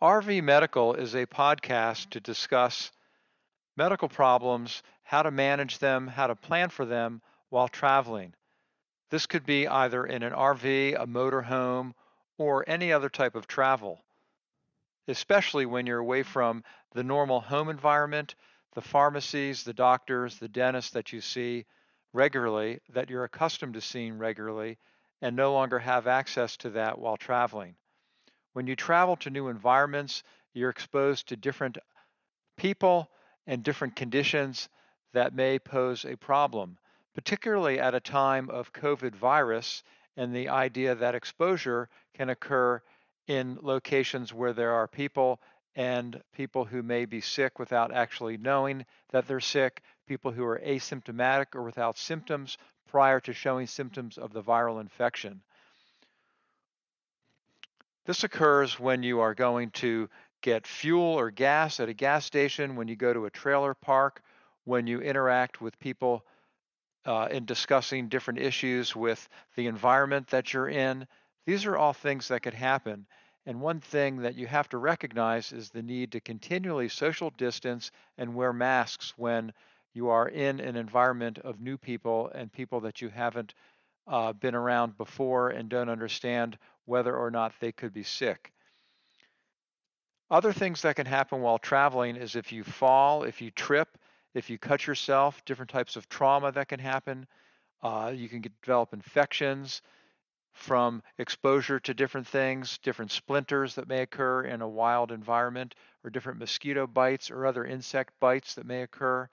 RV Medical is a podcast to discuss medical problems, how to manage them, how to plan for them while traveling. This could be either in an RV, a motorhome, or any other type of travel, especially when you're away from the normal home environment, the pharmacies, the doctors, the dentists that you see regularly, that you're accustomed to seeing regularly, and no longer have access to that while traveling. When you travel to new environments, you're exposed to different people and different conditions that may pose a problem, particularly at a time of COVID virus and the idea that exposure can occur in locations where there are people and people who may be sick without actually knowing that they're sick, people who are asymptomatic or without symptoms prior to showing symptoms of the viral infection. This occurs when you are going to get fuel or gas at a gas station, when you go to a trailer park, when you interact with people uh, in discussing different issues with the environment that you're in. These are all things that could happen. And one thing that you have to recognize is the need to continually social distance and wear masks when you are in an environment of new people and people that you haven't uh, been around before and don't understand whether or not they could be sick. Other things that can happen while traveling is if you fall, if you trip, if you cut yourself, different types of trauma that can happen. Uh, you can get, develop infections from exposure to different things, different splinters that may occur in a wild environment, or different mosquito bites or other insect bites that may occur,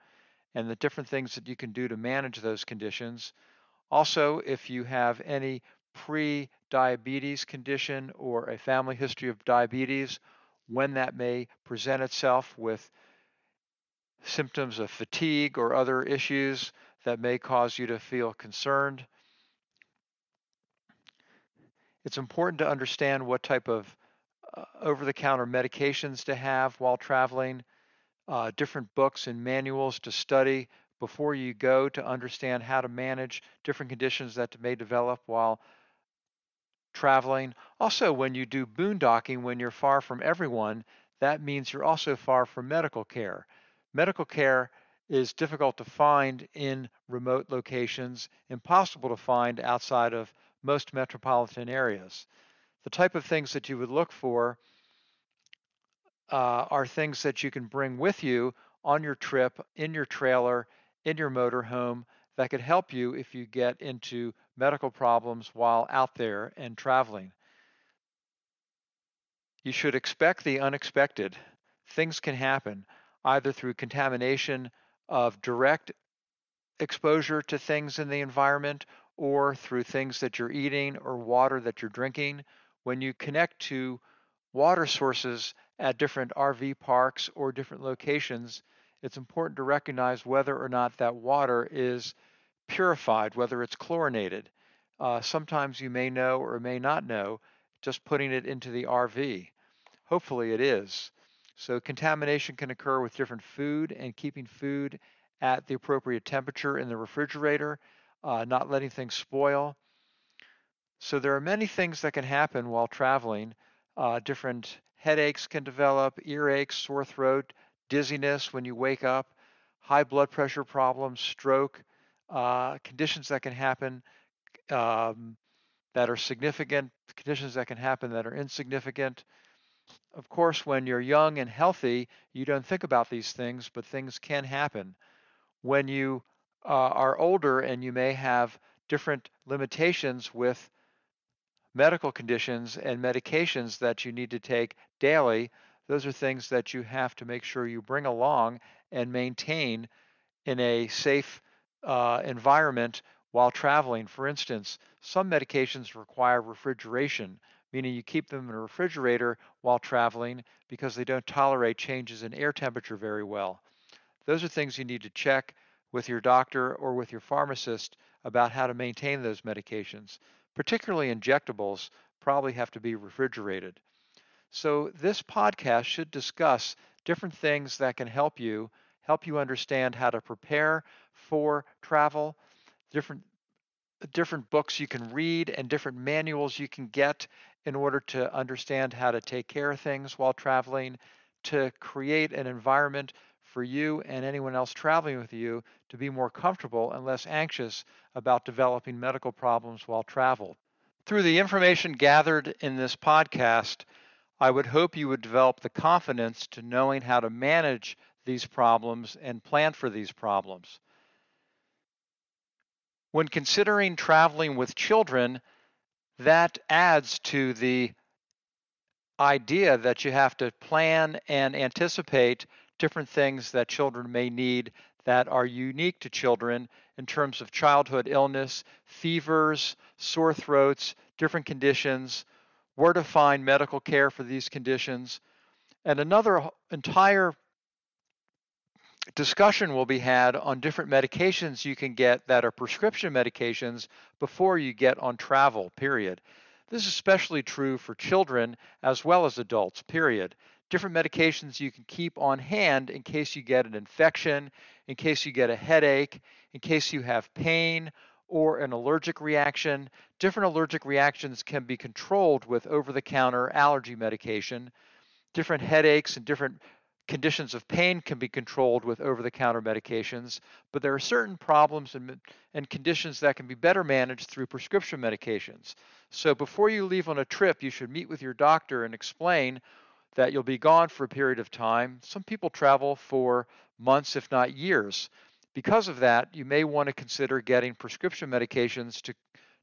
and the different things that you can do to manage those conditions. Also, if you have any pre-diabetes condition or a family history of diabetes, when that may present itself with symptoms of fatigue or other issues that may cause you to feel concerned. It's important to understand what type of uh, over the counter medications to have while traveling, uh, different books and manuals to study before you go to understand how to manage different conditions that may develop while traveling. Also, when you do boondocking, when you're far from everyone, that means you're also far from medical care. Medical care is difficult to find in remote locations, impossible to find outside of most metropolitan areas. The type of things that you would look for uh, are things that you can bring with you on your trip, in your trailer, in your motorhome that could help you if you get into medical problems while out there and traveling. You should expect the unexpected. Things can happen either through contamination of direct exposure to things in the environment or through things that you're eating or water that you're drinking. When you connect to water sources at different RV parks or different locations, it's important to recognize whether or not that water is purified, whether it's chlorinated. Uh, sometimes you may know or may not know just putting it into the RV. Hopefully it is. So contamination can occur with different food and keeping food at the appropriate temperature in the refrigerator, uh, not letting things spoil. So there are many things that can happen while traveling. Uh, different headaches can develop, earaches, sore throat, dizziness when you wake up, high blood pressure problems, stroke, uh, conditions that can happen um, that are significant, conditions that can happen that are insignificant. Of course, when you're young and healthy, you don't think about these things, but things can happen. When you uh, are older and you may have different limitations with medical conditions and medications that you need to take daily, those are things that you have to make sure you bring along and maintain in a safe uh, environment while traveling. For instance, some medications require refrigeration, meaning you keep them in a refrigerator while traveling because they don't tolerate changes in air temperature very well. Those are things you need to check with your doctor or with your pharmacist about how to maintain those medications. Particularly injectables probably have to be refrigerated. So this podcast should discuss different things that can help you, help you understand how to prepare for travel, different different books you can read and different manuals you can get in order to understand how to take care of things while traveling, to create an environment for you and anyone else traveling with you to be more comfortable and less anxious about developing medical problems while travel. Through the information gathered in this podcast, I would hope you would develop the confidence to knowing how to manage these problems and plan for these problems. When considering traveling with children, that adds to the idea that you have to plan and anticipate different things that children may need that are unique to children in terms of childhood illness, fevers, sore throats, different conditions, where to find medical care for these conditions. And another entire discussion will be had on different medications you can get that are prescription medications before you get on travel, period. This is especially true for children as well as adults, period. Different medications you can keep on hand in case you get an infection, in case you get a headache, in case you have pain or an allergic reaction. Different allergic reactions can be controlled with over the counter allergy medication. Different headaches and different conditions of pain can be controlled with over-the-counter medications, but there are certain problems and, and, conditions that can be better managed through prescription medications. So before you leave on a trip, you should meet with your doctor and explain that you'll be gone for a period of time. Some people travel for months, if not years. Because of that, you may want to consider getting prescription medications to,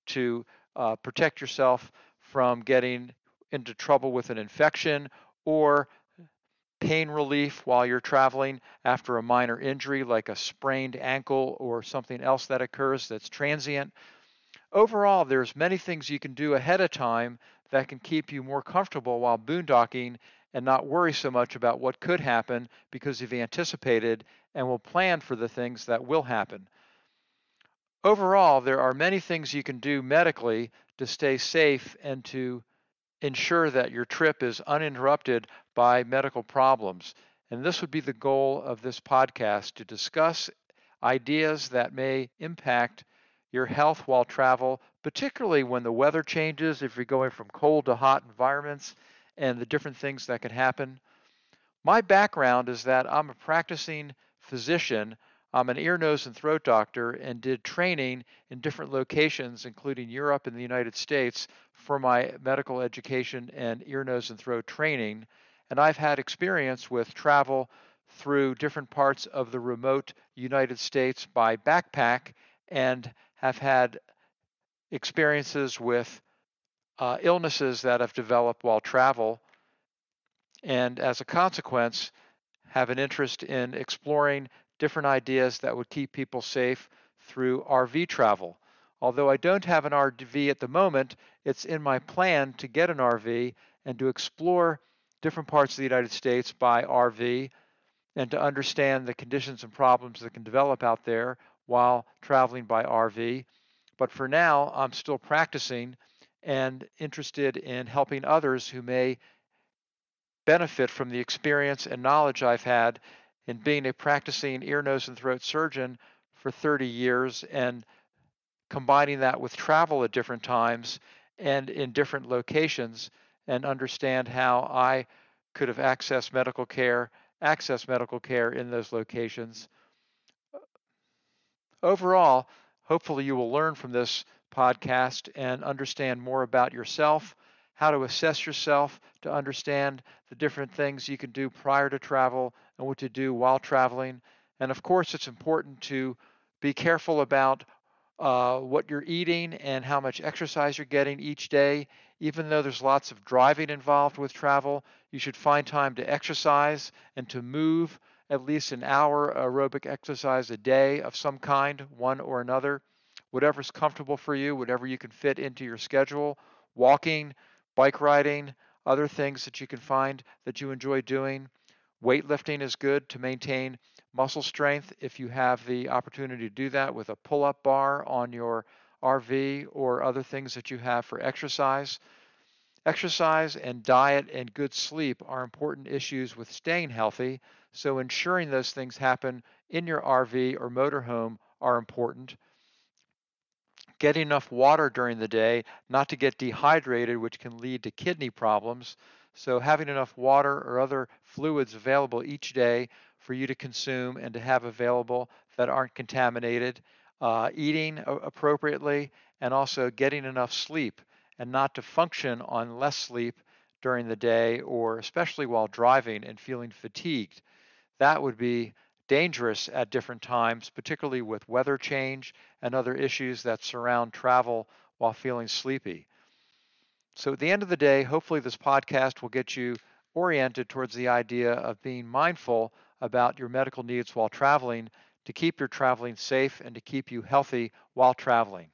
to uh, protect yourself from getting into trouble with an infection or pain relief while you're traveling after a minor injury like a sprained ankle or something else that occurs that's transient. Overall, there's many things you can do ahead of time that can keep you more comfortable while boondocking and not worry so much about what could happen because you've anticipated and will plan for the things that will happen. Overall, there are many things you can do medically to stay safe and to ensure that your trip is uninterrupted by medical problems. And this would be the goal of this podcast to discuss ideas that may impact your health while travel, particularly when the weather changes, if you're going from cold to hot environments, and the different things that could happen. My background is that I'm a practicing physician. I'm an ear, nose, and throat doctor and did training in different locations, including Europe and the United States, for my medical education and ear, nose, and throat training. And I've had experience with travel through different parts of the remote United States by backpack and have had experiences with uh, illnesses that have developed while travel. And as a consequence, have an interest in exploring different ideas that would keep people safe through RV travel. Although I don't have an RV at the moment, it's in my plan to get an RV and to explore different parts of the United States by RV and to understand the conditions and problems that can develop out there while traveling by RV. But for now, I'm still practicing and interested in helping others who may benefit from the experience and knowledge I've had in mm-hmm. being a practicing ear, nose, and throat surgeon for 30 years and combining that with travel at different times and in different locations and understand how I could have accessed medical care, access medical care in those locations. Overall, hopefully you will learn from this podcast and understand more about yourself, how to assess yourself, to understand the different things you can do prior to travel and what to do while traveling. And of course, it's important to be careful about uh, what you're eating and how much exercise you're getting each day. Even though there's lots of driving involved with travel, you should find time to exercise and to move at least an hour aerobic exercise a day of some kind, one or another. Whatever's comfortable for you, whatever you can fit into your schedule, walking, bike riding, other things that you can find that you enjoy doing. Weightlifting is good to maintain muscle strength if you have the opportunity to do that with a pull up bar on your RV or other things that you have for exercise. Exercise and diet and good sleep are important issues with staying healthy, so ensuring those things happen in your RV or motorhome are important. Getting enough water during the day, not to get dehydrated, which can lead to kidney problems. So having enough water or other fluids available each day for you to consume and to have available that aren't contaminated, uh, eating appropriately, and also getting enough sleep and not to function on less sleep during the day or especially while driving and feeling fatigued. That would be dangerous at different times, particularly with weather change and other issues that surround travel while feeling sleepy. So, at the end of the day, hopefully, this podcast will get you oriented towards the idea of being mindful about your medical needs while traveling to keep your traveling safe and to keep you healthy while traveling.